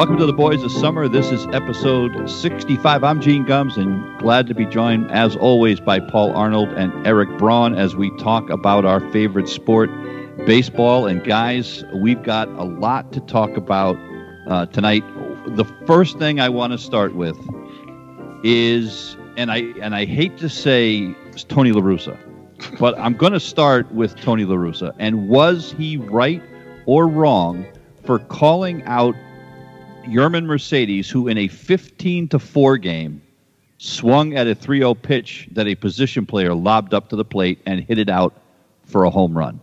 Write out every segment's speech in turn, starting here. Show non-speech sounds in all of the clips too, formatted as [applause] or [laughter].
Welcome to the Boys of Summer. This is episode 65. I'm Gene Gums and glad to be joined, as always, by Paul Arnold and Eric Braun as we talk about our favorite sport, baseball. And guys, we've got a lot to talk about uh, tonight. The first thing I want to start with is, and I and I hate to say Tony La Russa, but I'm going to start with Tony La Russa. And was he right or wrong for calling out Yermin Mercedes, who in a 15 to 4 game swung at a 3 0 pitch that a position player lobbed up to the plate and hit it out for a home run.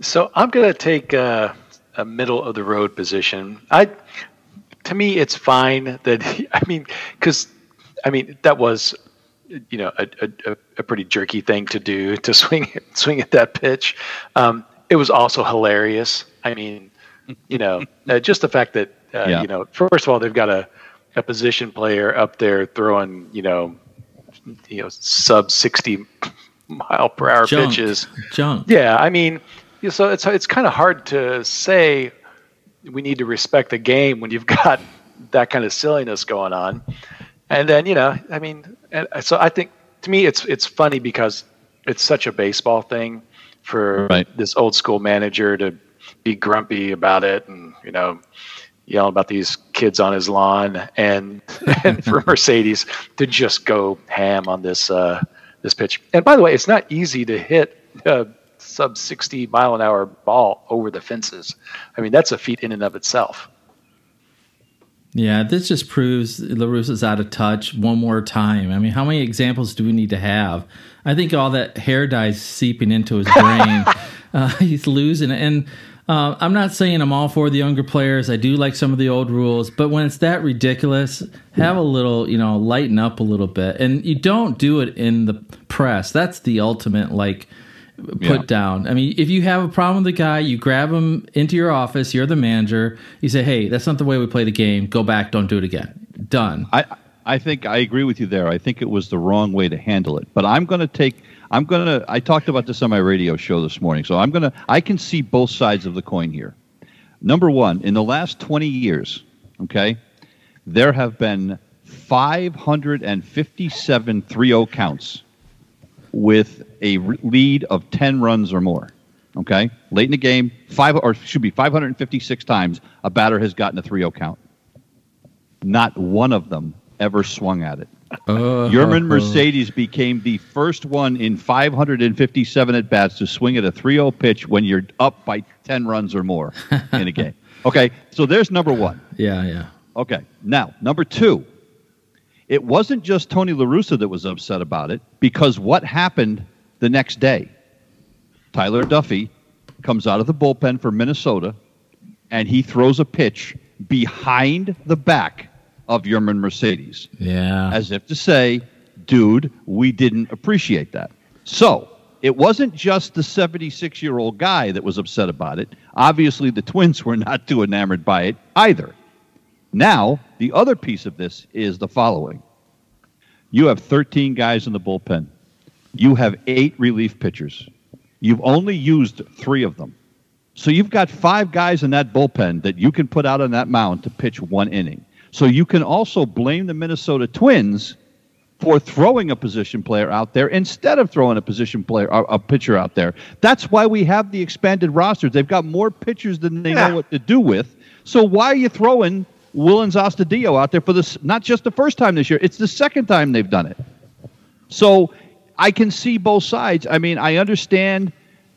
So I'm going to take a, a, middle of the road position. I, to me, it's fine that he, [laughs] I mean, because I mean that was, you know, a, a, a, pretty jerky thing to do [laughs] to swing swing at that pitch. Um, it was also hilarious. I mean, you know, [laughs] uh, just the fact that uh, yeah. You know, first of all, they've got a, a position player up there throwing, you know, you know, sub sixty mile per hour Junk. pitches. Junk. Yeah, I mean, so it's it's kind of hard to say we need to respect the game when you've [laughs] got that kind of silliness going on. And then you know, I mean, so I think to me it's it's funny because it's such a baseball thing for right. this old school manager to be grumpy about it and you know yelling about these kids on his lawn, and, [laughs] and for Mercedes to just go ham on this uh, this pitch. And by the way, it's not easy to hit a sub 60 mile an hour ball over the fences. I mean, that's a feat in and of itself. Yeah, this just proves La Russa's out of touch one more time. I mean, how many examples do we need to have? I think all that hair dye seeping into his brain. [laughs] uh, he's losing it. And uh, I'm not saying I'm all for the younger players. I do like some of the old rules, but when it's that ridiculous, have a little, you know, lighten up a little bit. And you don't do it in the press. That's the ultimate, like, put yeah. down. I mean, if you have a problem with the guy, you grab him into your office. You're the manager. You say, "Hey, that's not the way we play the game. Go back. Don't do it again." Done. I I think I agree with you there. I think it was the wrong way to handle it. But I'm going to take I'm to, I talked about this on my radio show this morning. So I'm to, I can see both sides of the coin here. Number one, in the last 20 years, okay, there have been 557 3 0 counts with a lead of 10 runs or more. Okay, late in the game, five or should be 556 times a batter has gotten a 3 0 count. Not one of them ever swung at it. Uh, Yermin Mercedes became the first one in 557 at bats to swing at a 3 0 pitch when you're up by 10 runs or more in a game. [laughs] Okay, so there's number one. Yeah, yeah. Okay, now, number two. It wasn't just Tony La Russa that was upset about it because what happened the next day? Tyler Duffey comes out of the bullpen for Minnesota and he throws a pitch behind the back of Yermin Mercedes. Yeah. As if to say, dude, we didn't appreciate that. So it wasn't just the 76 year old guy that was upset about it. Obviously, the twins were not too enamored by it either. Now, the other piece of this is the following you have 13 guys in the bullpen, you have eight relief pitchers. You've only used three of them. So you've got five guys in that bullpen that you can put out on that mound to pitch one inning. So you can also blame the Minnesota Twins for throwing a position player out there instead of throwing a position player a pitcher out there. That's why we have the expanded rosters. They've got more pitchers than they yeah. know what to do with. So why are you throwing Willians Astudillo out there for this? Not just the first time this year; it's the second time they've done it. So I can see both sides. I mean, I understand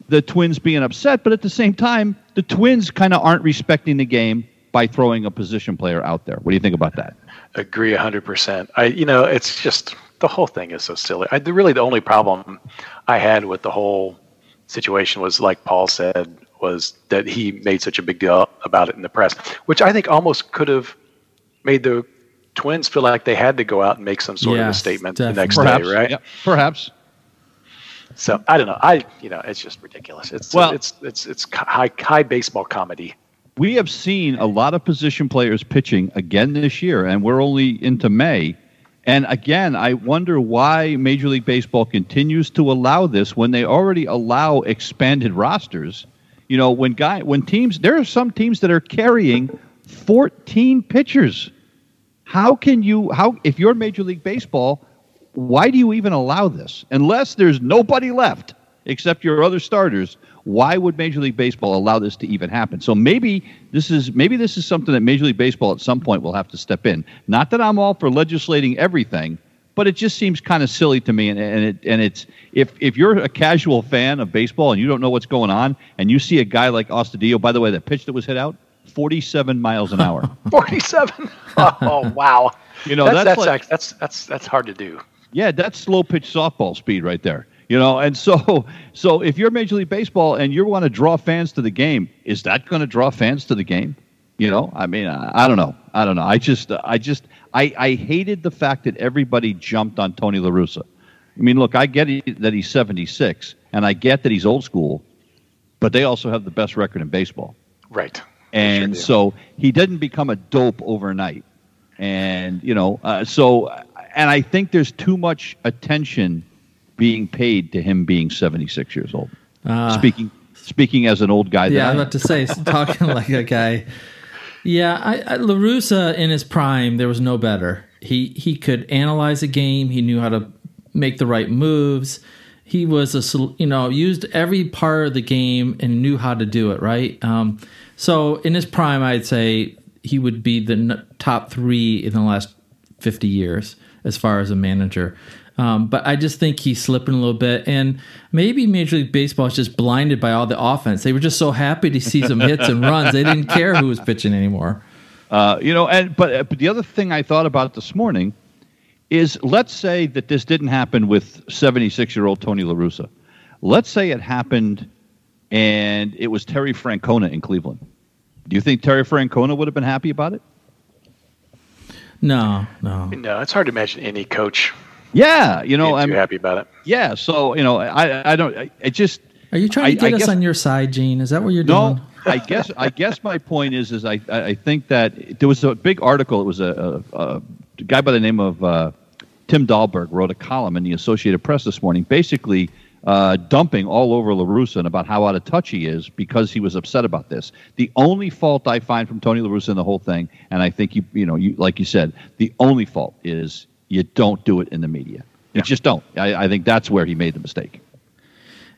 the Twins being upset, but at the same time, the Twins kind of aren't respecting the game by throwing a position player out there. What do you think about that? Agree 100%. I you know, it's just the whole thing is so silly. I, really the only problem I had with the whole situation was like Paul said was that he made such a big deal about it in the press, which I think almost could have made the Twins feel like they had to go out and make some sort yes, of a statement definitely. the next perhaps, day, right? Yeah, perhaps. So I don't know. I you know it's just ridiculous. It's well, it's it's it's high high baseball comedy we have seen a lot of position players pitching again this year, and we're only into May. And again, I wonder why Major League Baseball continues to allow this when they already allow expanded rosters. You know, when guy when teams there are some teams that are carrying 14 pitchers. How can you how if you're Major League Baseball, why do you even allow this? Unless there's nobody left except your other starters, why would Major League Baseball allow this to even happen? So maybe this is maybe this is something that Major League Baseball at some point will have to step in. Not that I'm all for legislating everything, but it just seems kind of silly to me. And, and it and it's if if you're a casual fan of baseball and you don't know what's going on, and you see a guy like Astudillo, by the way, that pitch that was hit out, 47 miles an hour. [laughs] 47. Oh wow. You know that's that's, that's, like, that's that's that's hard to do. yeah, that's slow pitch softball speed right there. You know, and so [laughs] so if you're Major League Baseball and you want to draw fans to the game, is that going to draw fans to the game? You know, I mean, I, I don't know. I don't know. I just, I just, I, I hated the fact that everybody jumped on Tony La Russa. I mean, look, I get it that he's 76, and I get that he's old school, but they also have the best record in baseball. Right. And do. so he didn't become a dope overnight. And, you know, uh, so, and I think there's too much attention being paid to him being 76 years old. Uh, speaking, speaking as an old guy. Yeah, I I'm am. about to say, [laughs] talking like a guy. Yeah, I, I, La Russa in his prime, there was no better. He he could analyze a game. He knew how to make the right moves. He was a you know used every part of the game and knew how to do it right. Um, so in his prime, I'd say he would be the n- top three in the last fifty years as far as a manager. Um, but I just think he's slipping a little bit, and maybe Major League Baseball is just blinded by all the offense. They were just so happy to see some hits and runs; they didn't care who was pitching anymore. Uh, you know, and but, uh, but the other thing I thought about this morning is let's say that this didn't happen with 76 year old Tony La Russa. Let's say it happened and it was Terry Francona in Cleveland. Do you think Terry Francona would have been happy about it? No, no. No, it's hard to imagine any coach Yeah, you know, I'm happy about it. yeah. So you know, I I don't. I, it just Are you trying to get I us guess- on your side, Gene? Is that what you're No, doing? I guess I guess my point is is I I I think that there was a big article. It was a, a, a guy by the name of uh, Tim Dahlberg wrote a column in the Associated Press this morning, basically uh, dumping all over La Russa and about how out of touch he is because he was upset about this. The only fault I find from Tony La Russa in the whole thing, and I think you you know you like you said, the only fault is you don't do it in the media. You just don't. I, I think that's where he made the mistake.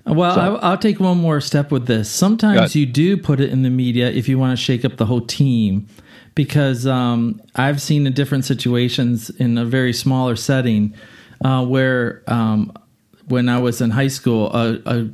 Well, So- I, I'll take one more step with this. Sometimes you do put it in the media if you want to shake up the whole team, because um, I've seen in different situations in a very smaller setting uh, where um, when I was in high school, a, a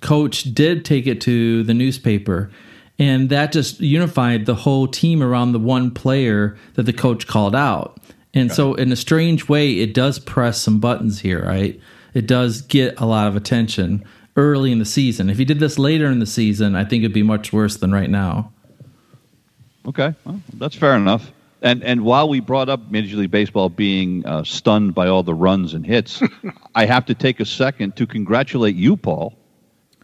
coach did take it to the newspaper. And that just unified the whole team around the one player that the coach called out. And so, in a strange way, it does press some buttons here, right? It does get a lot of attention early in the season. If he did this later in the season, I think it'd be much worse than right now. Okay, well, that's fair enough. And and while we brought up Major League Baseball being uh, stunned by all the runs and hits, [laughs] I have to take a second to congratulate you, Paul.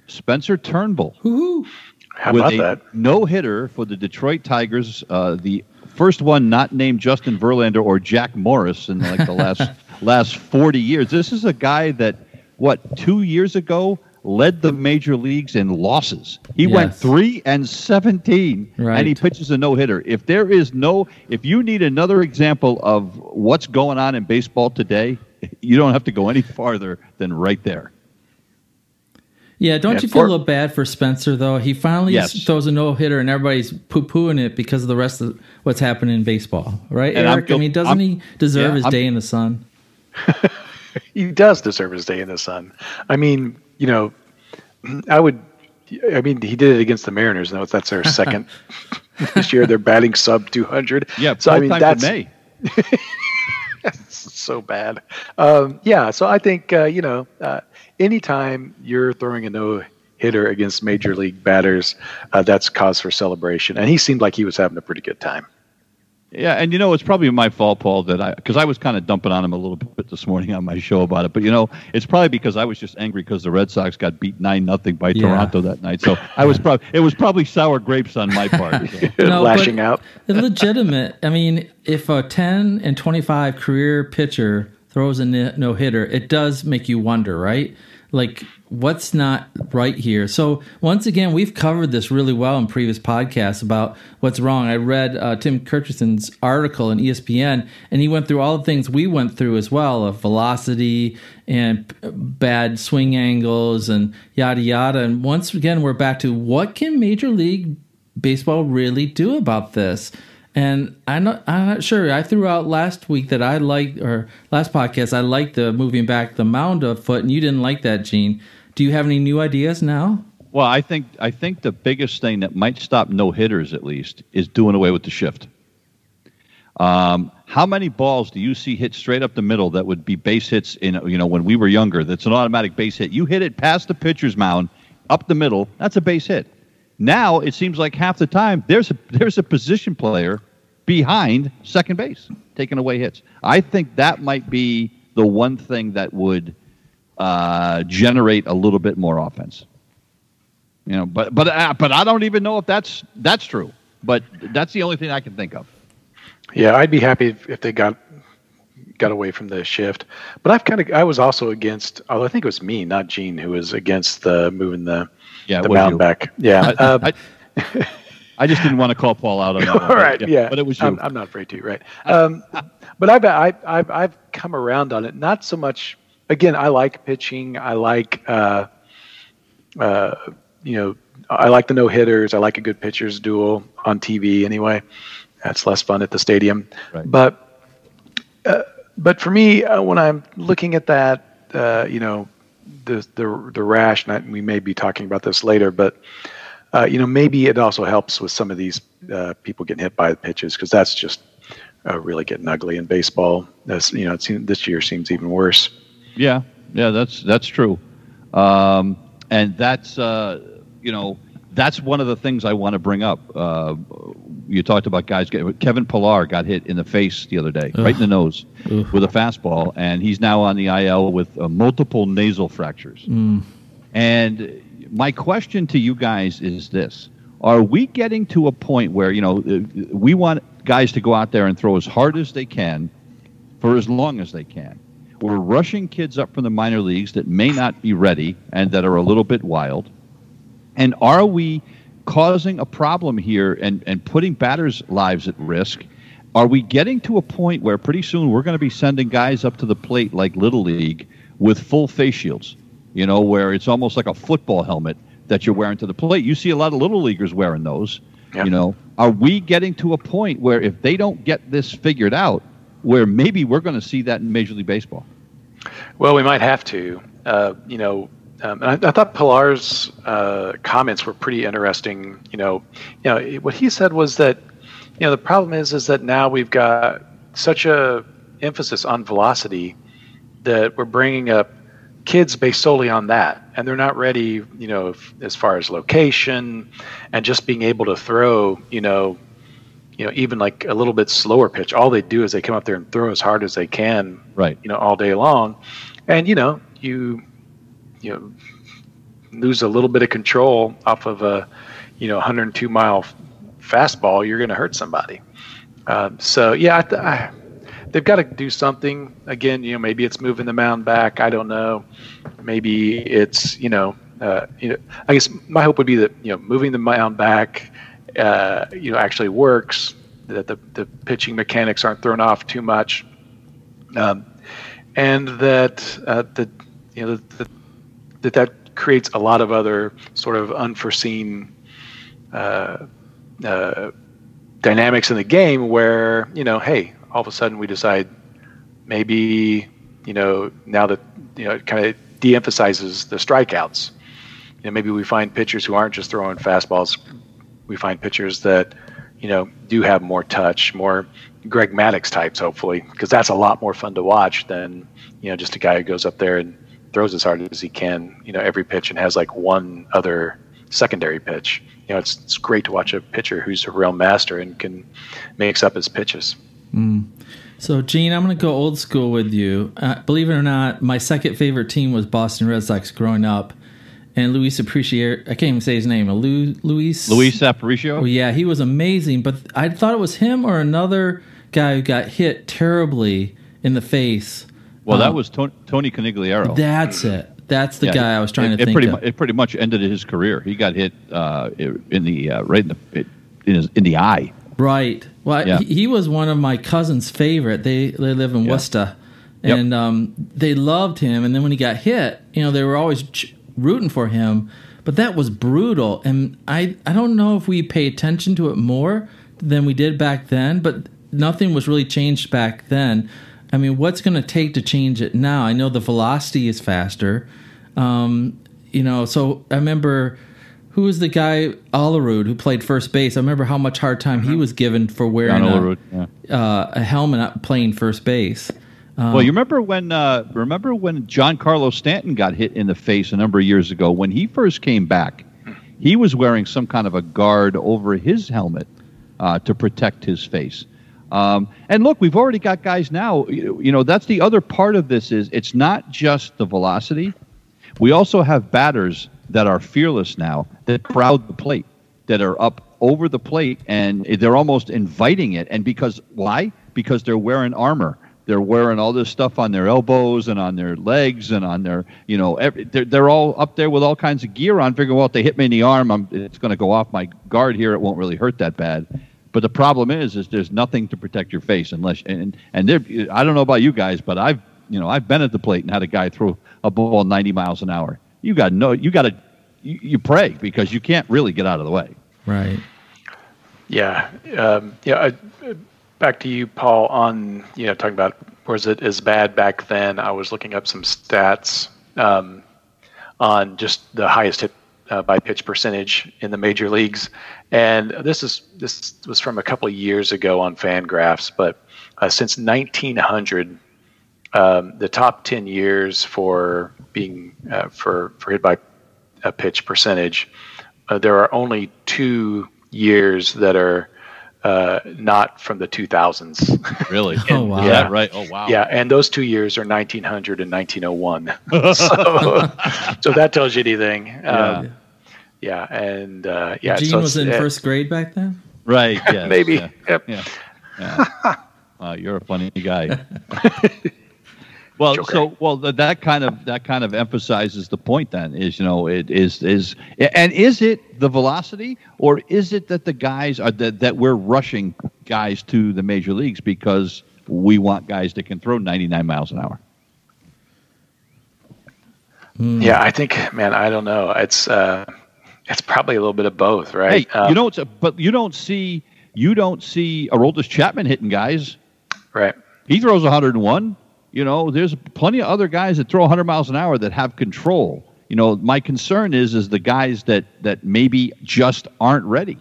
Spencer Turnbull Woohoo! How with about a that? no hitter for the Detroit Tigers. Uh, the first one not named Justin Verlander or Jack Morris in like the last [laughs] last forty years. This is a guy that what two years ago led the major leagues in losses. He went three and seventeen, and he pitches a no hitter. If there is no, if you need another example of what's going on in baseball today, [laughs] you don't have to go any farther than right there. Yeah, don't Yeah, you feel a little bad for Spencer though? He finally Yes. throws a no hitter, and everybody's poo pooing it because of the rest of what's happening in baseball, right? And I'm I mean, doesn't I'm- he deserve yeah, his I'm- day in the sun? [laughs] He does deserve his day in the sun. I mean, you know, I would. I mean, he did it against the Mariners. Now that's their second [laughs] [laughs] this year. They're batting sub 200. Yeah, so I mean that's in May. [laughs] so bad. Um, yeah, so I think uh, you know, uh, anytime you're throwing a no hitter against major league batters, uh, that's cause for celebration. And he seemed like he was having a pretty good time. Yeah, and you know it's probably my fault, Paul, that I because I was kind of dumping on him a little bit this morning on my show about it. But you know, it's probably because I was just angry because the Red Sox got beat nine nothing by Yeah. Toronto that night. So I was probably it was probably sour grapes on my part. so. [laughs] No, Lashing out. [laughs] legitimate. I mean, if a 10 and 25 career pitcher throws a no hitter, it does make you wonder, right? Like what's not right here? So once again we've covered this really well in previous podcasts about what's wrong. I read uh, tim Kurkjian's article in espn and he went through all the things we went through as well of velocity and bad swing angles and yada yada. And once again we're back to what can major league baseball really do about this and I'm not, I'm not sure. I threw out last week that I liked, or last podcast, I liked the moving back the mound of foot, and you didn't like that, Gene. Do you have any new ideas now? Well, I think I think the biggest thing that might stop no hitters at least is doing away with the shift. Um, how many balls do you see hit straight up the middle that would be base hits in you know when we were younger? That's an automatic base hit. You hit it past the pitcher's mound, up the middle. That's a base hit. Now it seems like half the time there's a there's a position player behind second base taking away hits. I think that might be the one thing that would uh, generate a little bit more offense. You know, but but uh, but I don't even know if that's that's true. But that's the only thing I can think of. Yeah, I'd be happy if, they got got away from the shift. But I've kind of I was also against. Although I think it was me, not Gene, who was against the moving the yeah, the mound back. Yeah. I, uh, I, [laughs] I, just didn't want to call Paul out on that. [laughs] All right, yeah, yeah, but it was you. I'm, I'm not afraid to, right? Um, but I've, I've I've I've come around on it. Not so much. Again, I like pitching. I like uh, uh, you know, I like the no hitters. I like a good pitchers duel on TV anyway. That's less fun at the stadium. Right. But uh, but for me, uh, when I'm looking at that, uh, you know, the the the rash, and I, we may be talking about this later, but uh, you know, maybe it also helps with some of these uh, people getting hit by the pitches because that's just uh, really getting ugly in baseball. That's you know, seems, this year seems even worse. Yeah, yeah, that's that's true, um, and that's you know that's one of the things I want to bring up. Uh, you talked about guys getting Kevin Pillar got hit in the face the other day, Ugh. right in the nose, Ugh. with a fastball, and he's now on the IL with uh, multiple nasal fractures. Mm. And my question to you guys is this: Are we getting to a point where you know uh, we want guys to go out there and throw as hard as they can for as long as they can? We're rushing kids up from the minor leagues that may not be ready and that are a little bit wild and are we causing a problem here and, and putting batters' lives at risk? Are we getting to a point where pretty soon we're going to be sending guys up to the plate like Little League with full face shields? You know, where it's almost like a football helmet that you're wearing to the plate. You see a lot of little leaguers wearing those. You know, are we getting to a point where if they don't get this figured out, where maybe we're going to see that in Major League Baseball? Well, we might have to. Uh, you know, um, and I, I, thought Pillar's uh, comments were pretty interesting. You know, you know what he said was that you know the problem is is that now we've got such a emphasis on velocity that we're bringing up kids based solely on that, and they're not ready. You know, if, as far as location and just being able to throw. You know. You know, even like a little bit slower pitch, all they do is they come up there and throw as hard as they can, right? You know, all day long, and you know, you you know lose a little bit of control off of a you know 102 mile fastball, you're going to hurt somebody. Uh, so yeah, I I, they've got to do something. Again, you know, maybe it's moving the mound back. I don't know. Maybe it's you know, uh, you know. I guess my hope would be that you know, moving the mound back, uh, you know, actually works. That the the pitching mechanics aren't thrown off too much, um, and that uh, the you know the, the that that creates a lot of other sort of unforeseen uh, uh, dynamics in the game where you know, hey, all of a sudden we decide maybe you know now that you know it kind of de-emphasizes the strikeouts. You know, maybe we find pitchers who aren't just throwing fastballs. We find pitchers that you know do have more touch, more Greg Maddux types, hopefully, because that's a lot more fun to watch than you know just a guy who goes up there and throws as hard as he can, you know, every pitch and has like one other secondary pitch. You know, it's, it's great to watch a pitcher who's a real master and can makes up his pitches. Mm. So, Gene, I'm going to go old school with you. Uh, believe it or not, my second favorite team was Boston Red Sox growing up. And Luis Aparicio, I can't even say his name. Lu, Luis? Luis Aparicio? Oh, yeah, he was amazing. But I thought it was him or another guy who got hit terribly in the face well, um, that was Tony, Tony Conigliaro. That's it. That's the Yeah, guy I was trying it, to it think pretty of. Mu- it pretty much ended his career. He got hit uh, in the uh, right in the in, his, in the eye. Right. Well, Yeah. he, he was one of my cousin's favorite. They they live in Yeah. Worcester, Yep. and um, they loved him. And then when he got hit, you know, they were always ch- rooting for him. But that was brutal, and I I don't know if we pay attention to it more than we did back then. But nothing was really changed back then. I mean, what's going to take to change it now? I know the velocity is faster. Um, you know, so I remember who was the guy Olerud who played first base. I remember how much hard time he was given for wearing a, yeah. uh, a helmet playing first base. Um, Well, you remember when uh, remember when Giancarlo Stanton got hit in the face a number of years ago when he first came back. He was wearing some kind of a guard over his helmet uh, to protect his face. Um, and look, we've already got guys now. You you know, that's the other part of this is it's not just the velocity. We also have batters that are fearless now that crowd the plate, that are up over the plate, and they're almost inviting it. And because why? Because they're wearing armor. They're wearing all this stuff on their elbows and on their legs and on their, you know, every, they're, they're all up there with all kinds of gear on, figuring, well, if they hit me in the arm, I'm, it's going to go off my guard here. It won't really hurt that bad. But the problem is, is there's nothing to protect your face unless, and and there, I don't know about you guys, but I've, you know, I've been at the plate and had a guy throw a ball 90 miles an hour. You got no, you got to, you, you pray because you can't really get out of the way. right. Yeah, um, yeah. I, uh, back to you, Paul. On you know, talking about was it as bad back then? I was looking up some stats um, on just the highest hit uh, by pitch percentage in the major leagues, and this is this was from a couple of years ago on Fangraphs, but uh, since 1900, um, the top 10 years for being uh, for for hit by a pitch percentage, uh, there are only two years that are uh, not from the 2000s. Really? [laughs] Oh, wow. Is that right? Oh, wow. yeah, and those two years are 1900 and 1901. [laughs] so, [laughs] so that tells you anything. Um, yeah, and uh, yeah, Gene so was in uh, first grade back then. Right. [laughs] Yes, maybe. Yeah. Yep. Yeah. yeah. [laughs] Wow, you're a funny guy. [laughs] well, Joker. so well th- that kind of that kind of emphasizes the point. Then is you know it is is and is it the velocity or is it that the guys are that that we're rushing guys to the major leagues because we want guys that can throw 99 miles an hour. Yeah, I think, man, I don't know. It's uh, it's probably a little bit of both, right? Hey, Um, you don't, but you don't see you don't see Aroldis Chapman hitting guys. right? He throws 101. You know, there's plenty of other guys that throw 100 miles an hour that have control. You know, my concern is is the guys that that maybe just aren't ready.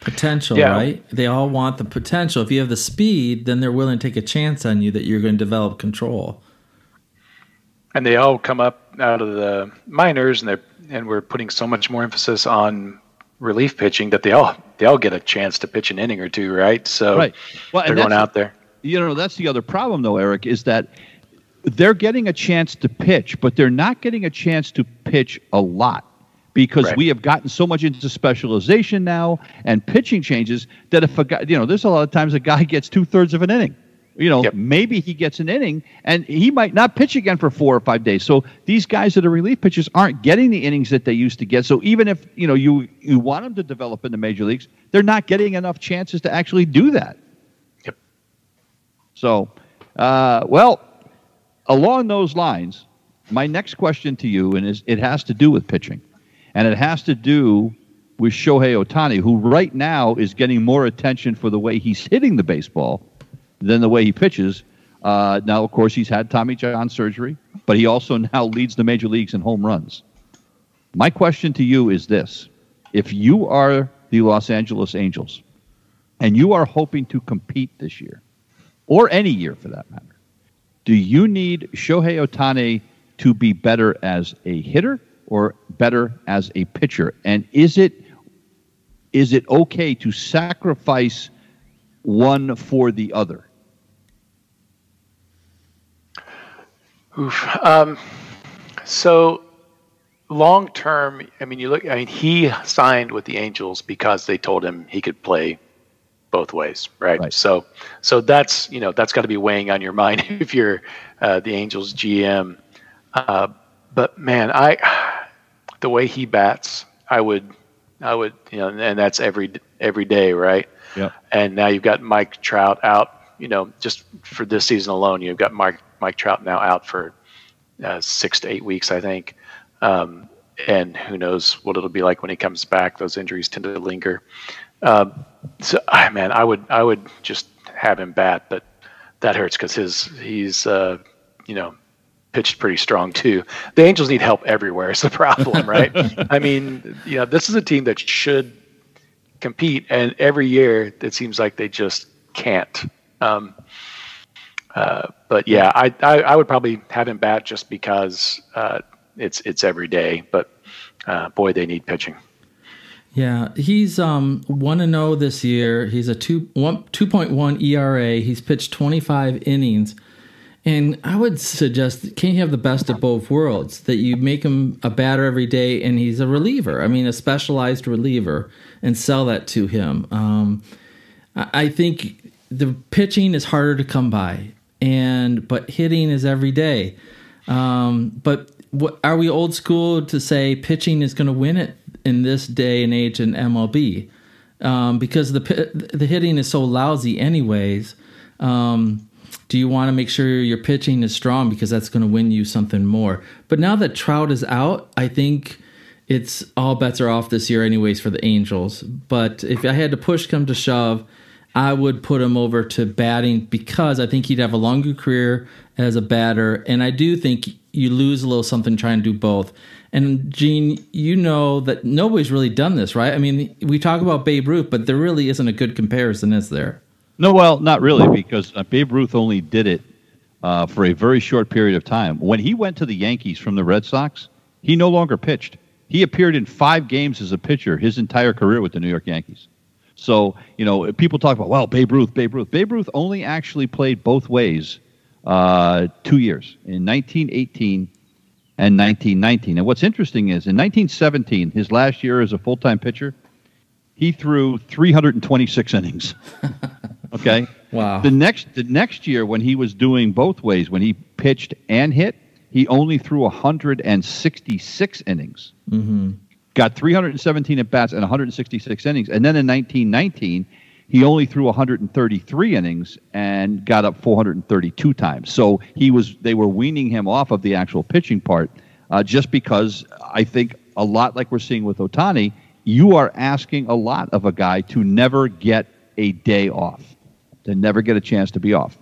Potential, Yeah. right? They all want the potential. If you have the speed, then they're willing to take a chance on you that you're going to develop control. and they all come up out of the minors, and they're and we're putting so much more emphasis on relief pitching that they all they all get a chance to pitch an inning or two, right? So Right. Well, they're and going out there. You know, that's the other problem, though, Eric, is that they're getting a chance to pitch, but they're not getting a chance to pitch a lot because Right. we have gotten so much into specialization now and pitching changes that if a guy, you know, there's a lot of times a guy gets two thirds of an inning. You know, Yep. maybe he gets an inning and he might not pitch again for four or five days. So these guys that are relief pitchers aren't getting the innings that they used to get. So even if you know you you want them to develop in the major leagues, they're not getting enough chances to actually do that. Yep. So, uh, well, along those lines, my next question to you, and is it has to do with pitching, and it has to do with Shohei Ohtani, who right now is getting more attention for the way he's hitting the baseball than the way he pitches. Uh, now, of course, he's had Tommy John surgery, but he also now leads the major leagues in home runs. My question to you is this: If you are the Los Angeles Angels, and you are hoping to compete this year, or any year for that matter, do you need Shohei Ohtani to be better as a hitter or better as a pitcher? And is it is it okay to sacrifice one for the other? Oof. Um, so long term, I mean, you look. I mean, he signed with the Angels because they told him he could play both ways, right? Right. So, so that's you know that's got to be weighing on your mind [laughs] if you're uh, the Angels GM. Uh, but man, I the way he bats, I would, I would, you know, and that's every every day, right? Yeah. And now you've got Mike Trout out. You know, just for this season alone, you've got Mike Mike Trout now out for uh, six to eight weeks, I think. Um, and who knows what it'll be like when he comes back? Those injuries tend to linger. Um, so, ah, man, I would I would just have him bat, but that hurts because his he's uh, you know pitched pretty strong too. The Angels need help everywhere. Is the problem, [laughs] right? I mean, you know, this is a team that should compete, and every year it seems like they just can't. Um, uh, but yeah, I, I, I would probably have him bat just because uh, it's it's every day. But uh, boy, they need pitching. Yeah, he's um one to zero this year. He's a two one two point one ERA. He's pitched twenty five innings, and I would suggest can't you have the best of both worlds? That you make him a batter every day, and he's a reliever. I mean, a specialized reliever, and sell that to him. Um, I think the pitching is harder to come by, and but hitting is every day. Um, but what, are we old school to say pitching is going to win it in this day and age in MLB? Um, because the the hitting is so lousy, anyways. Um, do you want to make sure your pitching is strong because that's going to win you something more? But now that Trout is out, I think it's all bets are off this year, anyways, for the Angels. But if I had to push come to shove, I would put him over to batting because I think he'd have a longer career as a batter, and I do think you lose a little something trying to do both. And Gene, you know that nobody's really done this, right? I mean, we talk about Babe Ruth, but there really isn't a good comparison, is there? No, well, not really, because uh, Babe Ruth only did it uh, for a very short period of time. When he went to the Yankees from the Red Sox, he no longer pitched. He appeared in five games as a pitcher his entire career with the New York Yankees. So, you know, people talk about, well, Babe Ruth, Babe Ruth. Babe Ruth only actually played both ways uh, two years in 1918 and 1919. And what's interesting is in 1917, his last year as a full time pitcher, he threw 326 innings. [laughs] okay. Wow. The next the next year when he was doing both ways, when he pitched and hit, he only threw 166 innings. Mm-hmm. Got 317 at bats and 166 innings. And then in 1919, he only threw 133 innings and got up 432 times. So he was they were weaning him off of the actual pitching part, uh, just because I think a lot like we're seeing with Ohtani, you are asking a lot of a guy to never get a day off, to never get a chance to be off.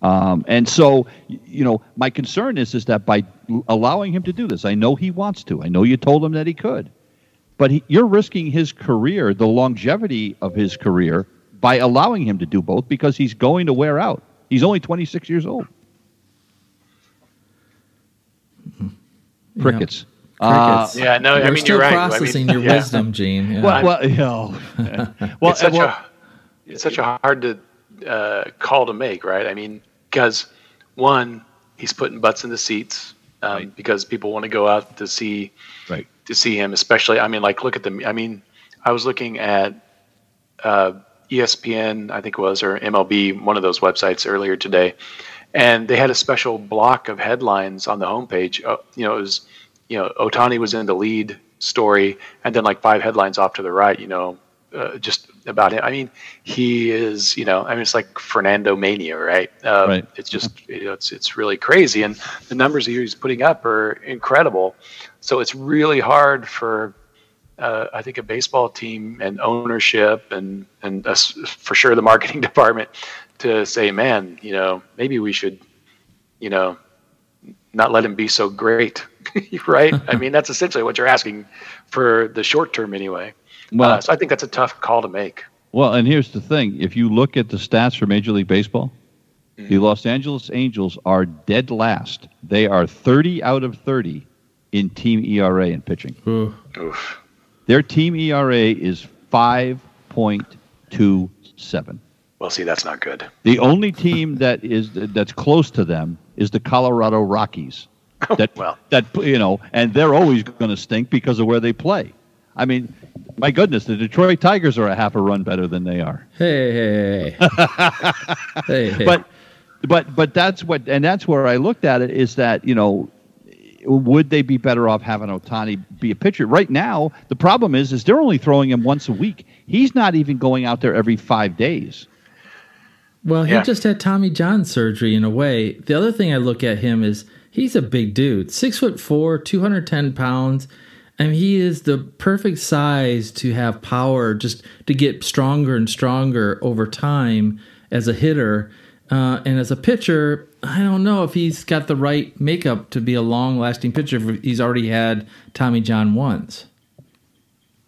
Um, and so, you know, my concern is is that by allowing him to do this, I know he wants to. I know you told him that he could but he, you're risking his career, the longevity of his career, by allowing him to do both because he's going to wear out. He's only 26 years old. Crickets. Uh, Crickets. yeah, no, We're I mean still you're right. processing I mean, your yeah. wisdom, Gene. Yeah. Well, well, you [laughs] know, well, it's such well, a it's such a hard to uh, call to make, right? I mean, because one, he's putting butts in the seats um, Right. because people want to go out to see right. to see him, especially. I mean, like look at the. I mean, I was looking at uh, ESPN, I think it was, or MLB, one of those websites earlier today, and they had a special block of headlines on the homepage. Uh, you know, it was, you know, Ohtani was in the lead story, and then like five headlines off to the right. You know, uh, just about him. I mean, he is. You know, I mean, it's like Fernando mania, right? Uh, Right. It's just, you know, it's it's really crazy, and the numbers that he's putting up are incredible. So it's really hard for uh, I think a baseball team and ownership and and us, for sure the marketing [laughs] department to say, man, you know, maybe we should, you know, not let him be so great, [laughs] right? I [laughs] mean, that's essentially what you're asking for the short term anyway. Well- uh, so I think that's a tough call to make. Well, and here's the thing: if you look at the stats for Major League Baseball, the Los Angeles Angels are dead last. They are 30 out of 30 in team ERA in pitching. Ooh. Oof. Their team ERA is 5.27. Well, see, that's not good. The only team [laughs] that is that's close to them is the Colorado Rockies. [laughs] That Well. that you know, and they're always going to stink because of where they play. I mean, my goodness, the Detroit Tigers are a half a run better than they are. Hey, hey, hey. [laughs] hey, hey. But but but that's what and that's where I looked at it is that, you know, would they be better off having Ohtani be a pitcher? Right now, the problem is is they're only throwing him once a week. He's not even going out there every five days. Well, he yeah. just had Tommy John surgery in a way. The other thing I look at him is he's a big dude, six foot four, two hundred ten pounds. And he is the perfect size to have power, just to get stronger and stronger over time as a hitter. Uh, and as a pitcher, I don't know if he's got the right makeup to be a long lasting pitcher. He's already had Tommy John once.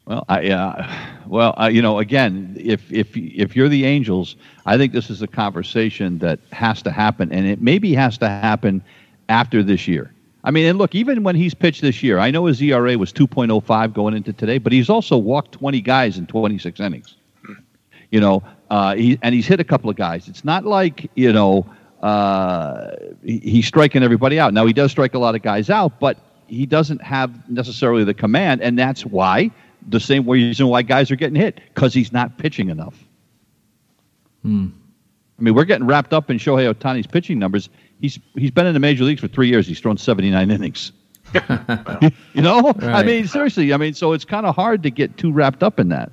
Well, I, uh, well, uh, you know, again, if if if you're the Angels, I think this is a conversation that has to happen, and it maybe has to happen after this year. I mean, and look, even when he's pitched this year, I know his ERA was 2.05 going into today, but he's also walked 20 guys in 26 innings. You know, uh, he, and he's hit a couple of guys. It's not like you know uh, he, he's striking everybody out. Now he does strike a lot of guys out, but he doesn't have necessarily the command, and that's why the same reason why guys are getting hit because he's not pitching enough. Hmm. I mean, we're getting wrapped up in Shohei Ohtani's pitching numbers. He's he's been in the major leagues for three years. He's thrown 79 innings. [laughs] [laughs] you know, right. I mean, seriously. I mean, so it's kind of hard to get too wrapped up in that.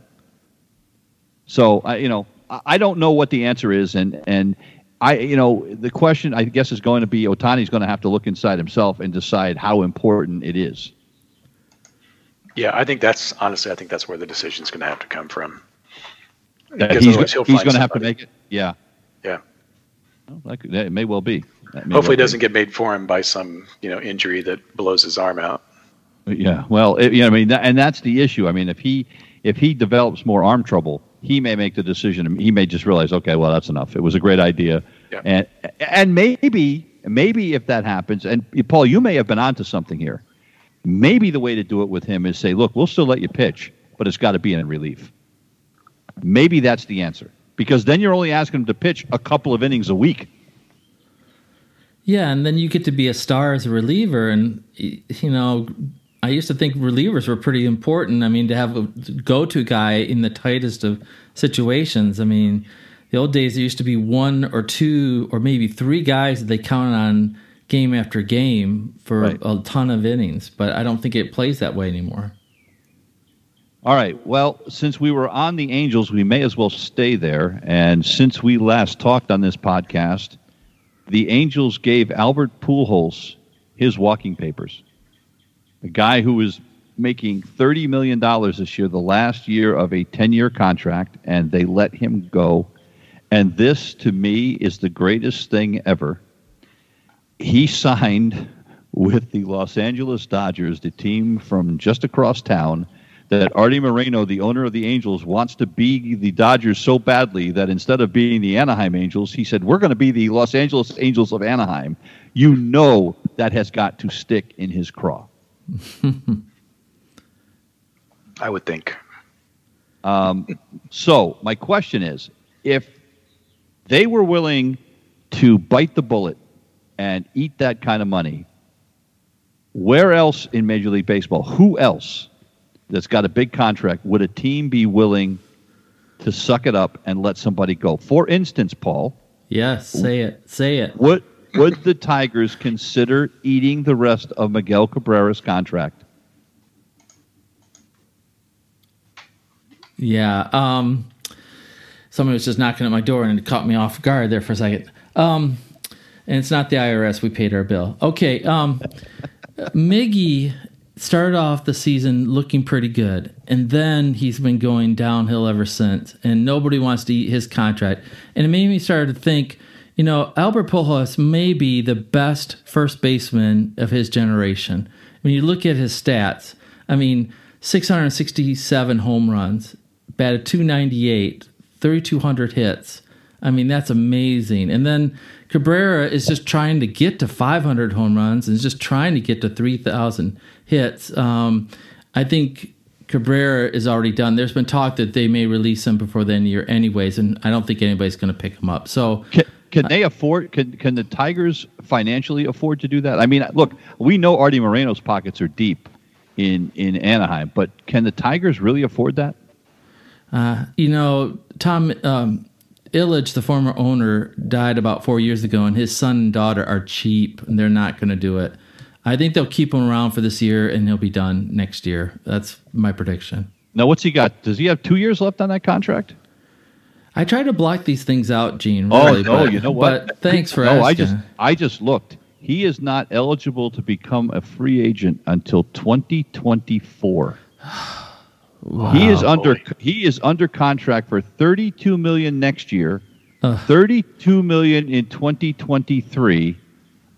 So, I, you know, I don't know what the answer is, and and I, you know, the question I guess is going to be Ohtani's going to have to look inside himself and decide how important it is. Yeah, I think that's honestly, I think that's where the decision's going to have to come from. Because he's, he's going to have to make it. Yeah. Yeah. Well, that, could, that may well be. Hopefully, it doesn't get made for him by some you know injury that blows his arm out. Yeah. Well, it, you know, I mean, that, and that's the issue. I mean, if he if he develops more arm trouble, he may make the decision. He may just realize, okay, well, that's enough. It was a great idea, yeah. and and maybe maybe if that happens, and Paul, you may have been onto something here. Maybe the way to do it with him is say, look, we'll still let you pitch, but it's got to be in relief. Maybe that's the answer because then you're only asking him to pitch a couple of innings a week. Yeah, and then you get to be a star as a reliever, and you know, I used to think relievers were pretty important. I mean, to have a go-to guy in the tightest of situations. I mean, the old days there used to be one or two or maybe three guys that they counted on game after game for right. a ton of innings, but I don't think it plays that way anymore. All right. Well, since we were on the Angels, we may as well stay there. And since we last talked on this podcast, the Angels gave Albert Pujols his walking papers. A guy who was making $30 million this year, the last year of a 10 year contract, and they let him go. And this, to me, is the greatest thing ever he signed with the Los Angeles Dodgers, the team from just across town, that Arte Moreno, the owner of the Angels, wants to be the Dodgers so badly that instead of being the Anaheim Angels, he said, We're going to be the Los Angeles Angels of Anaheim. You know that has got to stick in his craw. [laughs] I would think. Um, so, my question is if they were willing to bite the bullet and eat that kind of money, where else in Major League Baseball, who else that's got a big contract would a team be willing to suck it up and let somebody go? For instance, Paul. Yes, say it. Say it. Would would the Tigers consider eating the rest of Miguel Cabrera's contract? Yeah. Um, someone was just knocking at my door and it caught me off guard there for a second. Um, and it's not the IRS. We paid our bill. Okay. Um, Miggy started off the season looking pretty good, and then he's been going downhill ever since. And nobody wants to eat his contract. And it made me start to think, you know, Albert Pujols may be the best first baseman of his generation. When you look at his stats, I mean, 667 home runs, batted 298, 3,200 hits. I mean, that's amazing. And then Cabrera is just trying to get to 500 home runs and just trying to get to 3,000 hits. Um, I think Cabrera is already done. There's been talk that they may release him before the end of the year, anyways, and I don't think anybody's going to pick him up. So. Can, can they afford? Can can the Tigers financially afford to do that? I mean, look, we know Arte Moreno's pockets are deep in in Anaheim, but can the Tigers really afford that? Uh, you know, Tom um, Ilitch, the former owner, died about four years ago, and his son and daughter are cheap, and they're not going to do it. I think they'll keep him around for this year, and he'll be done next year. That's my prediction. Now, what's he got? Does he have two years left on that contract? I try to block these things out, Gene. Oh, no, but, you know what? But thanks for no, asking. I just I just looked. He is not eligible to become a free agent until 2024. [sighs] He is under Boy. he is under contract for 32 million next year, Ugh. 32 million in 2023,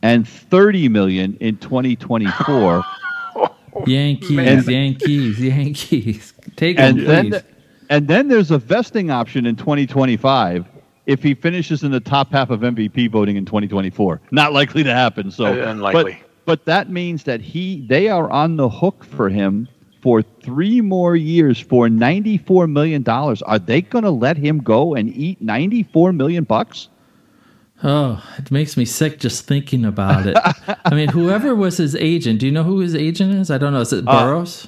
and 30 million in 2024. [laughs] Yankees, Man. Yankees, [laughs] Yankees. Take him, and please. then and then there's a vesting option in 2025 if he finishes in the top half of MVP voting in 2024. Not likely to happen. So Uh, unlikely. But, but that means that he they are on the hook for him for three more years for 94 million dollars. Are they going to let him go and eat 94 million bucks? Oh, it makes me sick just thinking about it. I mean, whoever was his agent, do you know who his agent is? I don't know. Is it Boras?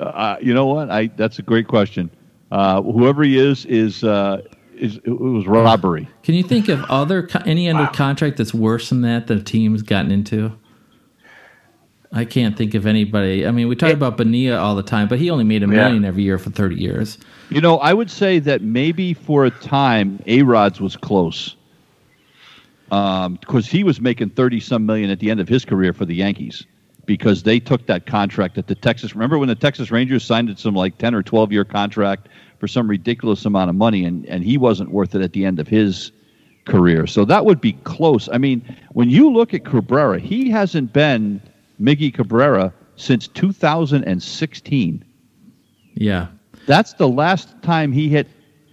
Uh, you know what? I that's a great question. Uh, whoever he is is uh, is it was robbery. Can you think of other any other contract that's worse than that that a team's gotten into? I can't think of anybody. I mean, we talk about Bonilla all the time, but he only made a Yeah. million every year for thirty years. You know, I would say that maybe for a time, A Rod's was close. Um, because he was making 30 some million at the end of his career for the Yankees because they took that contract at the Texas. Remember when the Texas Rangers signed some like 10 or 12 year contract for some ridiculous amount of money and, and he wasn't worth it at the end of his career. So that would be close. I mean, when you look at Cabrera, he hasn't been Miggy Cabrera since 2016. Yeah. That's the last time he hit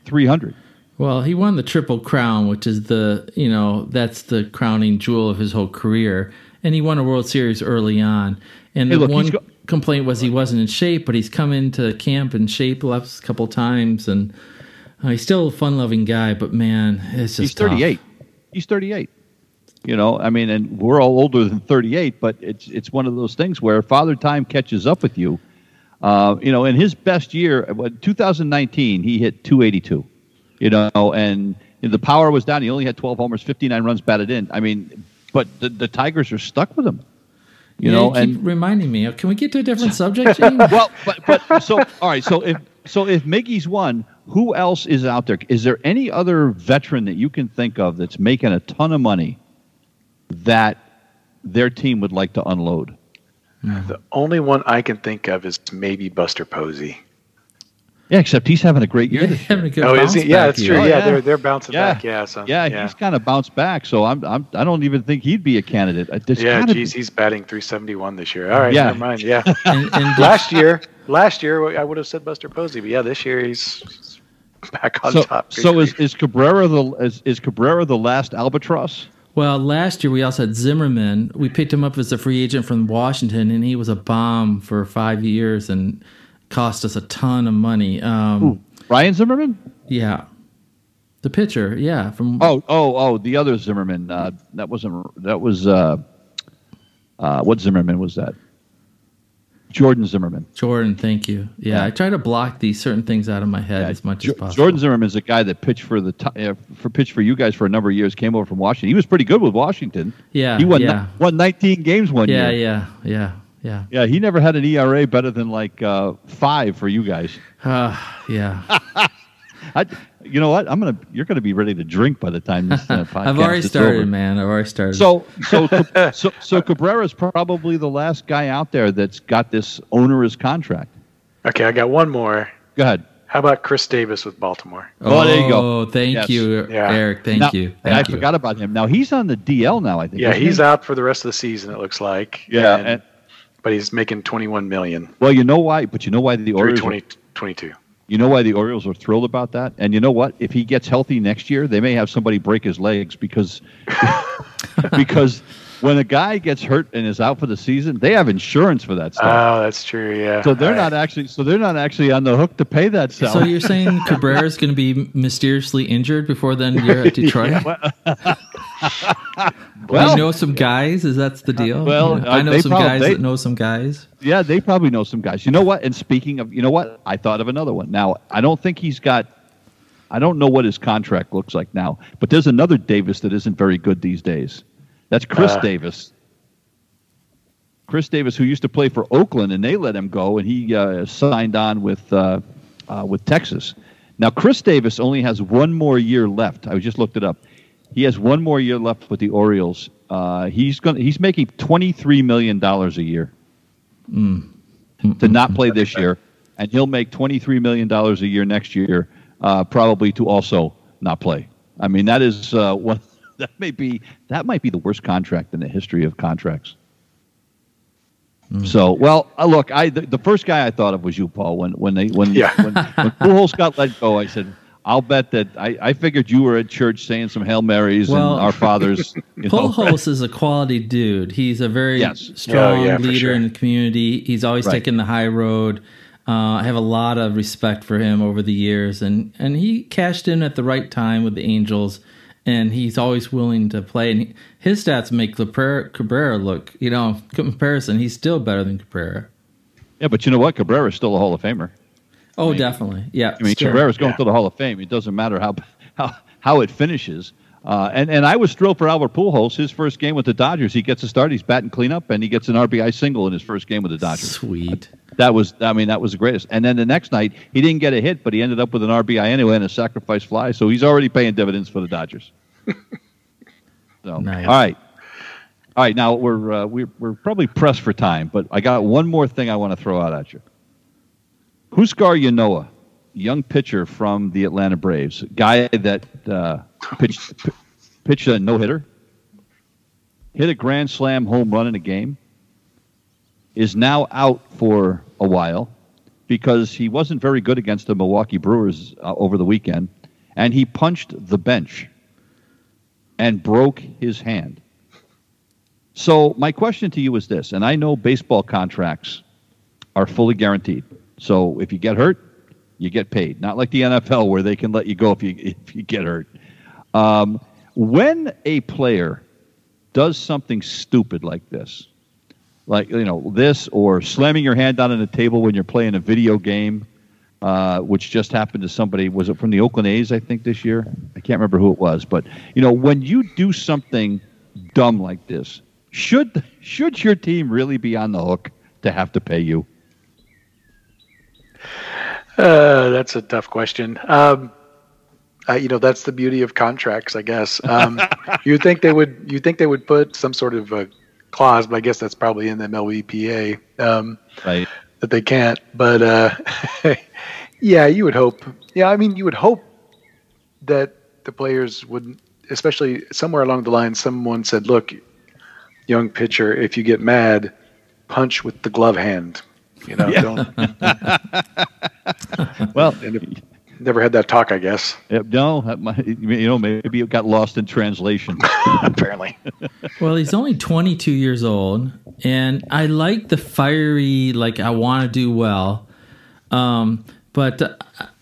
300. Well, he won the Triple Crown, which is the, you know, that's the crowning jewel of his whole career. And he won a World Series early on. And Hey, the look, one go- complaint was he wasn't in shape, but he's come into camp in shape a couple times. And uh, he's still a fun loving guy, but man, it's just He's tough. 38. He's 38. You know, I mean, and we're all older than 38, but it's it's one of those things where Father Time catches up with you. Uh, you know, in his best year, 2019, he hit 282. You know, and the power was down. He only had 12 homers, 59 runs batted in. I mean, but the, the Tigers are stuck with him. You yeah, know, you keep and reminding me. Can we get to a different [laughs] subject, Gene? well, but but so all right. So if so, if Miggy's won, who else is out there? Is there any other veteran that you can think of that's making a ton of money that their team would like to unload? The only one I can think of is maybe Buster Posey. Yeah, except he's having a great year. Yeah, this year. a Oh, is he? Yeah, back that's year. true. Oh, yeah, yeah. they're they're bouncing Yeah. back. Yeah, so, Yeah, yeah. he's kind of bounced back. So I'm, I'm I don't even think he'd be a candidate. Uh, There's yeah, gotta geez, be- he's batting 371 this year. All right, Yeah. never mind. Yeah, [laughs] And, and [laughs] last year, last year I would have said Buster Posey, but yeah, this year he's, he's back on so top. Good so is, is Cabrera the is, is Cabrera the last albatross? Well, last year we also had Zimmerman. We picked him up as a free agent from Washington, and he was a bomb for five years and cost us a ton of money. Um, Ryan Zimmerman? yeah, the pitcher. Yeah, from Oh, oh, oh, the other Zimmerman. Uh, that wasn't. That was. Uh, uh, what Zimmerman was that? Jordan Zimmermann. Jordan. Thank you. Yeah, Yeah. I try to block these certain things out of my head Yeah, as much as possible. Jordan Zimmermann is a guy that pitched for the Ti- uh, for pitched for you guys for a number of years. Came over from Washington. He was pretty good with Washington. Yeah, he won yeah. ni- won 19 games one yeah, year. yeah, yeah, yeah, Yeah, Yeah. he never had an ERA better than like uh, five for you guys. uh, yeah. [laughs] I, you know what? I'm gonna. You're gonna be ready to drink by the time this uh, [laughs] podcast I've already is started, over. man. I've already started. So, so, [laughs] so, so Cabrera's probably the last guy out there that's got this onerous contract. okay, I got one more. Go ahead. How about Chris Davis with Baltimore? Oh, there you go. Oh, thank Yes. you, Yeah. Eric. Thank Now- you. and I you. forgot about him. Now he's on the DL now. I think. Yeah, he's he? out for the rest of the season. It looks like. Yeah, And- and, but he's making 21 million. well, you know why? But you know why the Orioles? Are, 320, 22. you know why the Orioles are thrilled about that? And you know what? If he gets healthy next year, they may have somebody break his legs because [laughs] because when a guy gets hurt and is out for the season, they have insurance for that stuff. Oh, that's true. Yeah. so they're All not right. actually so they're not actually on the hook to pay that stuff. So you're saying [laughs] Cabrera's going to be mysteriously injured before then you're at [laughs] Detroit? well, [laughs] you know some guys? Is that the deal? well, You I uh, know some prob- guys they- that know some guys. Yeah, they probably know some guys. You know what? And speaking of, you know what? I thought of another one. Now, I don't think he's got. I don't know what his contract looks like now, but there's another Davis that isn't very good these days. That's Khris Uh, Davis. Chris Davis, who used to play for Oakland, and they let him go, and he uh, signed on with uh, uh, with Texas. Now, Chris Davis only has one more year left. I just looked it up. He has one more year left with the Orioles. Uh, he's going. He's making twenty three million dollars a year Mm. to not play this year, and he'll make twenty three million dollars a year next year, uh, probably to also not play. I mean, that is uh, [laughs] one. That may be that might be the worst contract in the history of contracts. So, well, uh, look, I the, the first guy I thought of was you, Paul. When when they when Yeah. when, when Pujols got let go, I said, "I'll bet that I, I figured you were at church saying some hail marys Well, and our fathers." [laughs] You know, Pujols is a quality dude. He's a very Yes. strong Oh, yeah, leader sure. in the community. He's always Right. taken the high road. Uh, I have a lot of respect for him over the years, and and he cashed in at the right time with the Angels, and he's always willing to play. And he, his stats make Cabrera, Cabrera look, you know, comparison, he's still better than Cabrera. yeah, but you know what? Cabrera is still a Hall of Famer. Oh, definitely, yeah. I mean, still. Cabrera's going yeah. to the Hall of Fame. It doesn't matter how how how it finishes. Uh, and and I was thrilled for Albert Pujols. His first game with the Dodgers, he gets a start. He's batting cleanup, and he gets an RBI single in his first game with the Dodgers. Sweet. That was, I mean, that was the greatest. And then the next night, he didn't get a hit, but he ended up with an RBI anyway and a sacrifice fly. So he's already paying dividends for the Dodgers. [laughs] so, Nice. all right, all right. Now we're uh, we're we're probably pressed for time, but I got one more thing I want to throw out at you. Huascar Ynoa, young pitcher from the Atlanta Braves, guy that uh, pitched p- pitched a no hitter, hit a grand slam home run in a game is now out for a while because he wasn't very good against the Milwaukee Brewers uh, over the weekend, and he punched the bench and broke his hand. So my question to you is this, and I know baseball contracts are fully guaranteed. So if you get hurt, you get paid. Not like the NFL where they can let you go if you [laughs] if you get hurt. Um, when a player does something stupid like this, like you know this or slamming your hand down on the table when you're playing a video game uh, which just happened to somebody was it from the oakland a's i think this year i can't remember who it was but you know when you do something dumb like this should should your team really be on the hook to have to pay you Uh, that's a tough question. Um, uh, you know, that's the beauty of contracts, I guess. Um, [laughs] you think they would? You think they would put some sort of a clause? But I guess that's probably in the MLBPA um, right that they can't. But uh, [laughs] yeah, you would hope. Yeah, I mean, you would hope that the players would, especially somewhere along the line, someone said, "Look, young pitcher, if you get mad, punch with the glove hand." You know, don't [laughs] well never had that talk, I guess. no you know maybe it got lost in translation [laughs] Apparently. Well, he's only 22 years old, and I like the fiery, like I want to do well. Um, but uh,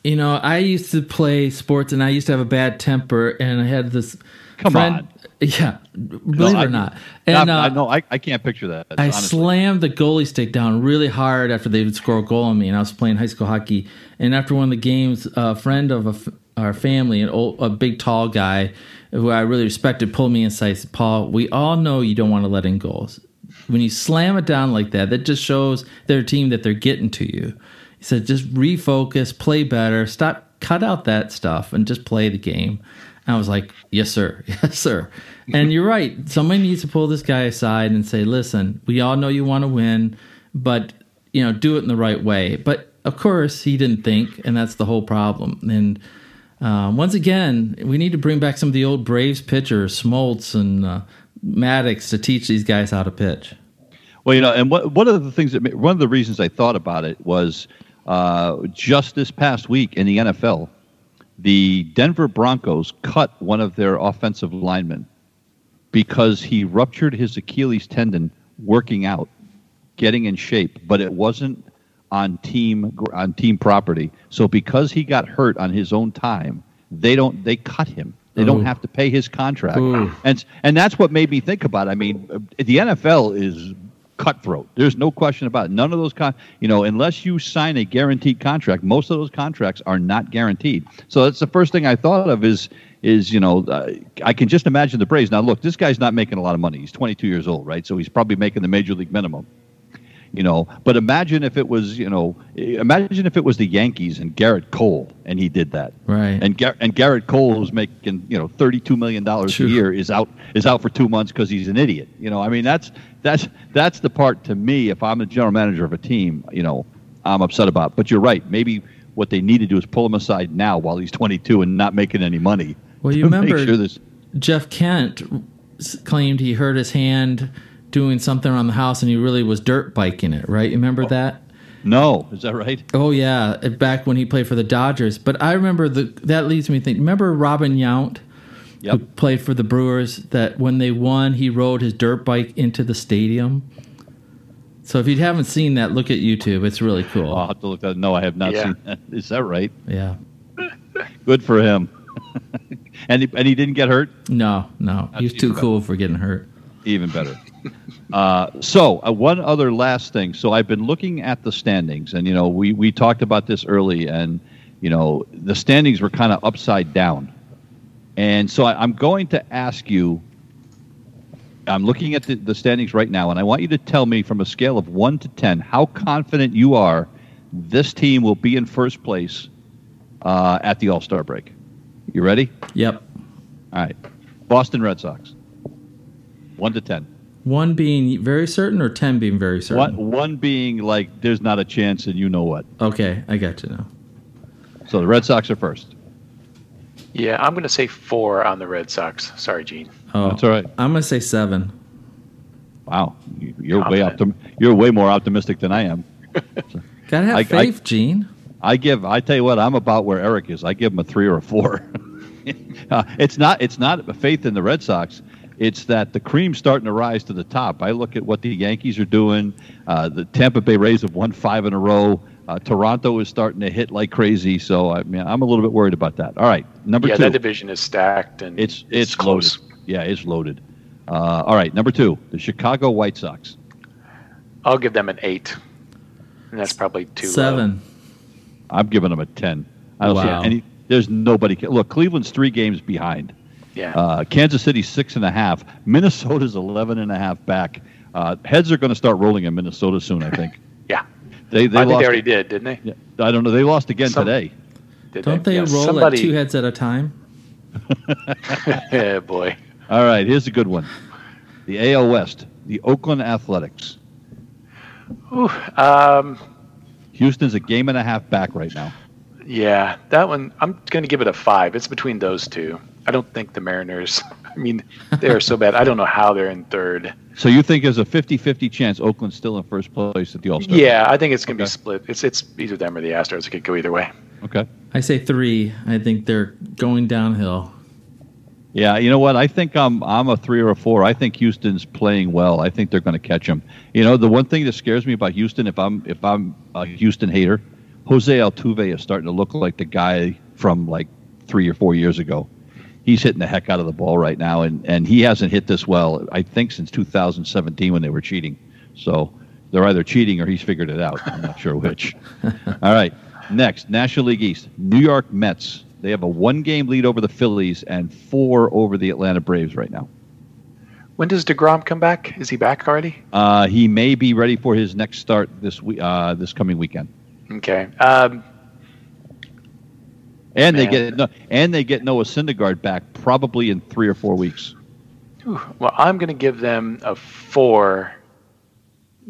you know, I used to play sports, and I used to have a bad temper, and I had this Come friend. on. Yeah, believe it I- or not. And I, uh, no I, I can't picture that I honestly. slammed the goalie stick down really hard after they would score a goal on me, and I was playing high school hockey. And after one of the games, a friend of a our family, an old, a big tall guy who I really respected, pulled me aside. and Said, "Paul, we all know you don't want to let in goals. When you slam it down like that, that just shows their team that they're getting to you." He said, "Just refocus, play better, stop, cut out that stuff, and just play the game." And I was like, "Yes, sir. [laughs] Yes, sir." And you're right. Somebody needs to pull this guy aside and say, "Listen, we all know you want to win, but you know, do it in the right way." But of course, he didn't think, and that's the whole problem. And um, once again, we need to bring back some of the old Braves pitchers, Smoltz and uh, Maddux, to teach these guys how to pitch. Well, you know, and what, one of the things that one of the reasons I thought about it was uh, just this past week in the NFL, the Denver Broncos cut one of their offensive linemen because he ruptured his Achilles tendon working out, getting in shape, but it wasn't on team on team property. So because he got hurt on his own time, they don't they cut him. They don't have to pay his contract, and and that's what made me think about. It. I mean, the NFL is cutthroat. There's no question about it. None of those con, you know, unless you sign a guaranteed contract, most of those contracts are not guaranteed. So that's the first thing I thought of is is you know uh, I can just imagine the Braves. Now look, this guy's not making a lot of money. He's 22 years old, right? So he's probably making the major league minimum. You know, but imagine if it was you know, imagine if it was the Yankees and Gerrit Cole and he did that. Right. And Gar- and Gerrit Cole, who's making you know 32 million dollars a year, is out is out for two months because he's an idiot. You know, I mean that's that's that's the part to me. If I'm the general manager of a team, you know, I'm upset about. But you're right. Maybe what they need to do is pull him aside now while he's 22 and not making any money. Well, [laughs] you remember sure this. Jeff Kent claimed he hurt his hand doing something around the house, and he really was dirt biking it. Right? You remember that? No, is that right? Oh yeah, back when he played for the Dodgers. But I remember the that leads me to think. Remember Robin Yount, Yep. who played for the Brewers? That when they won, he rode his dirt bike into the stadium. So if you haven't seen that, look at YouTube. It's really cool. I'll have to look at. No, I have not Yeah. seen that. Is that right? Yeah. Good for him. [laughs] and he, and he didn't get hurt. No, no, he was too even cool for getting hurt. Even better. Uh, so, uh, one other last thing. So, I've been looking at the standings, and you know, we we talked about this early, and you know, the standings were kind of upside down. And so, I, I'm going to ask you. I'm looking at the, the standings right now, and I want you to tell me from a scale of one to ten how confident you are this team will be in first place uh, at the All Star break. You ready? Yep. All right. Boston Red Sox. One to ten. One being very certain, or ten being very certain. One, one being like there's not a chance, and you know what. Okay, I got you now. So the Red Sox are first. Yeah, I'm going to say four on the Red Sox. Sorry, Gene. Oh, That's all right. I'm gonna say seven. Wow, You- you're way optim- You're way more optimistic than I am. [laughs] Gotta have I- I- faith, Gene. I give. I tell you what, I'm about where Eric is. I give him a three or a four. [laughs] uh, it's not. It's not a faith in the Red Sox. It's that the cream's starting to rise to the top. I look at what the Yankees are doing. Uh, the Tampa Bay Rays have won five in a row. Uh, Toronto is starting to hit like crazy. So I mean, I'm a little bit worried about that. All right, number yeah, two. that division is stacked and It's it's, close. loaded. Yeah, it's loaded. Uh, all right, number two, the Chicago White Sox. I'll give them an eight, and that's probably too low. Seven. I'm giving them a ten. I don't Wow. see any. There's nobody. Look, Cleveland's three games behind. Yeah, Uh, Kansas City six and a half. Minnesota's 11 and a half back. Uh, heads are going to start rolling in Minnesota soon. I think. [laughs] yeah. They they I think lost. they already did, didn't they? Yeah, I don't know. They lost again Some- today. Did Don't they Yeah, roll somebody, at two heads at a time? [laughs] yeah, boy. All right, here's a good one. The AL West. The Oakland Athletics. Ooh, um, Houston's a game and a half back right now. yeah, that one. I'm going to give it a five. It's between those two. I don't think the Mariners. [laughs] I mean, they are so bad. I don't know how they're in third. So you think there's a 50-50 chance Oakland's still in first place at the All Star? Yeah, I think it's going to Okay. be split. It's it's either them or the Astros. It could go either way. Okay. I say three. I think they're going downhill. Yeah, you know what? I think I'm I'm a three or a four. I think Houston's playing well. I think they're going to catch them. You know, the one thing that scares me about Houston, if I'm if I'm a Houston hater, Jose Altuve is starting to look like the guy from like three or four years ago. He's hitting the heck out of the ball right now, and and he hasn't hit this well. I think since 2017 when they were cheating. So they're either cheating or he's figured it out. I'm not sure which. [laughs] All right, next National League East, New York Mets. They have a one-game lead over the Phillies and four over the Atlanta Braves right now. When does deGrom come back? Is he back already? Uh, he may be ready for his next start this week, uh, this coming weekend. Okay. Um, And they get no, and they get Noah Syndergaard back probably in three or four weeks. Well, I'm going to give them a four,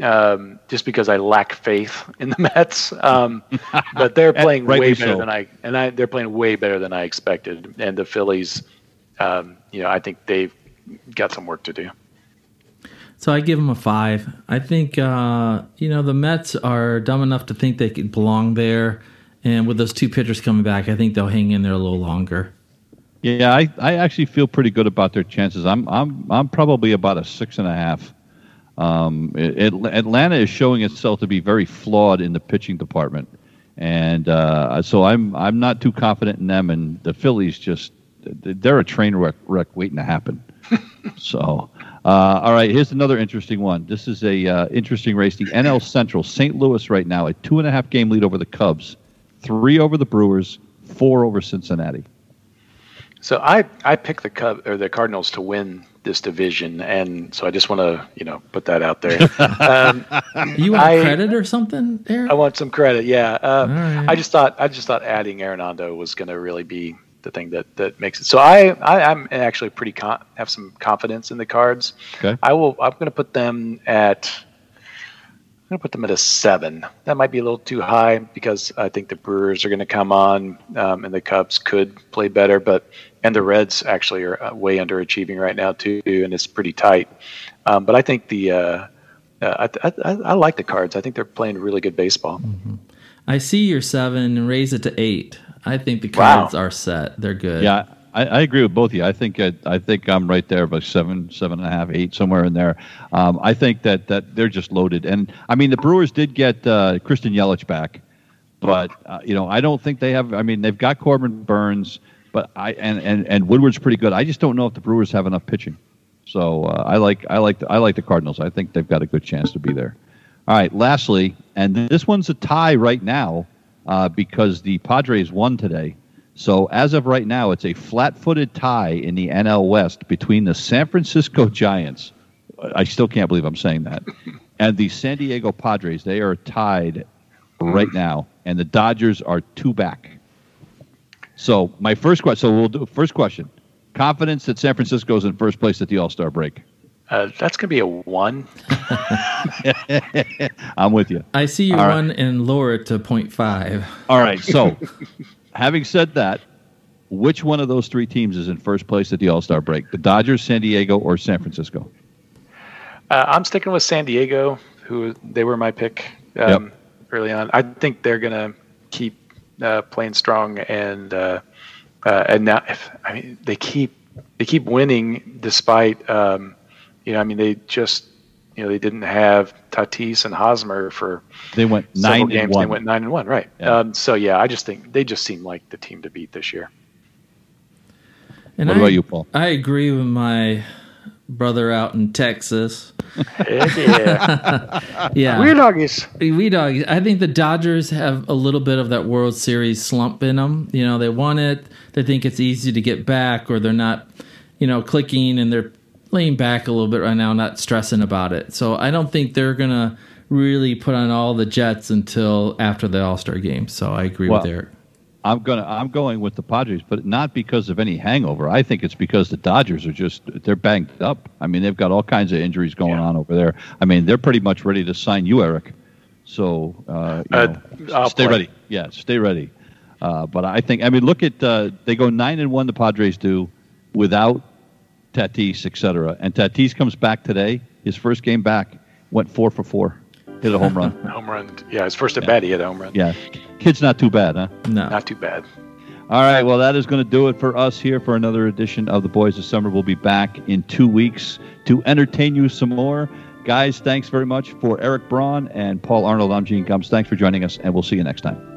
um, just because I lack faith in the [laughs] Mets. Um, [laughs] but they're playing way better so. than I, and I they're playing way better than I expected. And the Phillies, um, you know, I think they've got some work to do. So I give them a five. I think uh, you know the Mets are dumb enough to think they could belong there, and with those two pitchers coming back, I think they'll hang in there a little longer. Yeah, I, I actually feel pretty good about their chances. I'm I'm I'm probably about a six and a half. Um, it, it- Atlanta is showing itself to be very flawed in the pitching department, and uh, so I'm I'm not too confident in them. And the Phillies just they're a train wreck, wreck waiting to happen. [laughs] so, uh, all right, here's another interesting one. This is a uh, interesting race. The NL Central, St. Louis right now, a two and a half game lead over the Cubs, three over the Brewers, four over Cincinnati. So I I picked the Cub or the Cardinals to win this division, and so I just want to you know put that out there. [laughs] um, you want I, credit or something, Aaron? I want some credit. Yeah. Uh, right. I just thought I just thought adding Arenado was going to really be the thing that that makes it. So I, I am actually pretty con- have some confidence in the Cards. Okay. I will. I'm going to put them at. I'm going to put them at a seven. That might be a little too high because I think the Brewers are going to come on, um, and the Cubs could play better. But and the Reds actually are uh, way underachieving right now too, and it's pretty tight. Um, but I think the uh, uh, I, I, I, like the Cards. I think they're playing really good baseball. Mm-hmm. I see your seven and raise it to eight. I think the Cards wow. are set. They're good. Yeah, I, I, agree with both of you. I think I, I think I'm right there, about seven, seven and a half, eight, somewhere in there. Um, I think that that they're just loaded, and I mean the Brewers did get uh, Christian Yelich back, but uh, you know I don't think they have. I mean they've got Corbin Burnes, but I and, and and Woodruff's pretty good. I just don't know if the Brewers have enough pitching. So uh, I like I like the, I like the Cardinals. I think they've got a good chance to be there. All right. Lastly, and this one's a tie right now uh, because the Padres won today. So as of right now, it's a flat-footed tie in the NL West between the San Francisco Giants. I still can't believe I'm saying that, and the San Diego Padres. They are tied right now, and the Dodgers are two back. So my first question. So we'll do first question. Confidence that San Francisco is in first place at the All Star break. Uh, that's going to be a one. [laughs] I'm with you. I see you All one right. and lower it to 0.5. All right. So, [laughs] having said that, which one of those three teams is in first place at the All Star break? The Dodgers, San Diego, or San Francisco? Uh, I'm sticking with San Diego, who they were my pick um, yep. early on. I think they're going to keep uh, playing strong, and uh, uh, and now if, I mean they keep they keep winning despite. Um, you know, I mean, they just you know they didn't have Tatis and Hosmer for they went nine games. One. They went nine and one, right? Yeah. Um, so yeah, I just think they just seem like the team to beat this year. And what I, about you, Paul? I agree with my brother out in Texas. yeah, [laughs] yeah. We doggies. We doggies. I think the Dodgers have a little bit of that World Series slump in them. You know, they won it. They think it's easy to get back, or they're not, you know, clicking and they're laying back a little bit right now, not stressing about it. So I don't think they're gonna really put on all the Jets until after the All Star game. So I agree well, with Eric. I'm gonna I'm going with the Padres, but not because of any hangover. I think it's because the Dodgers are just they're banged up. I mean, they've got all kinds of injuries going yeah. on over there. I mean, they're pretty much ready to sign you, Eric. So uh, you uh, know, stay play. ready. Yeah, stay ready. Uh, but I think I mean, look at uh, they go nine and one. The Padres do without Tatis, etc. And Tatis comes back today. His first game back went four for four, hit a home run. [laughs] home run. Yeah, his first at yeah. bat, he hit a home run. Yeah, kid's not too bad, huh? No, not too bad. All right, well, that is going to do it for us here for another edition of the Boys of Summer. We'll be back in two weeks to entertain you some more. Guys, thanks very much for Eric Braun and Paul Arnold. I'm Gene Gums. Thanks for joining us, and we'll see you next time.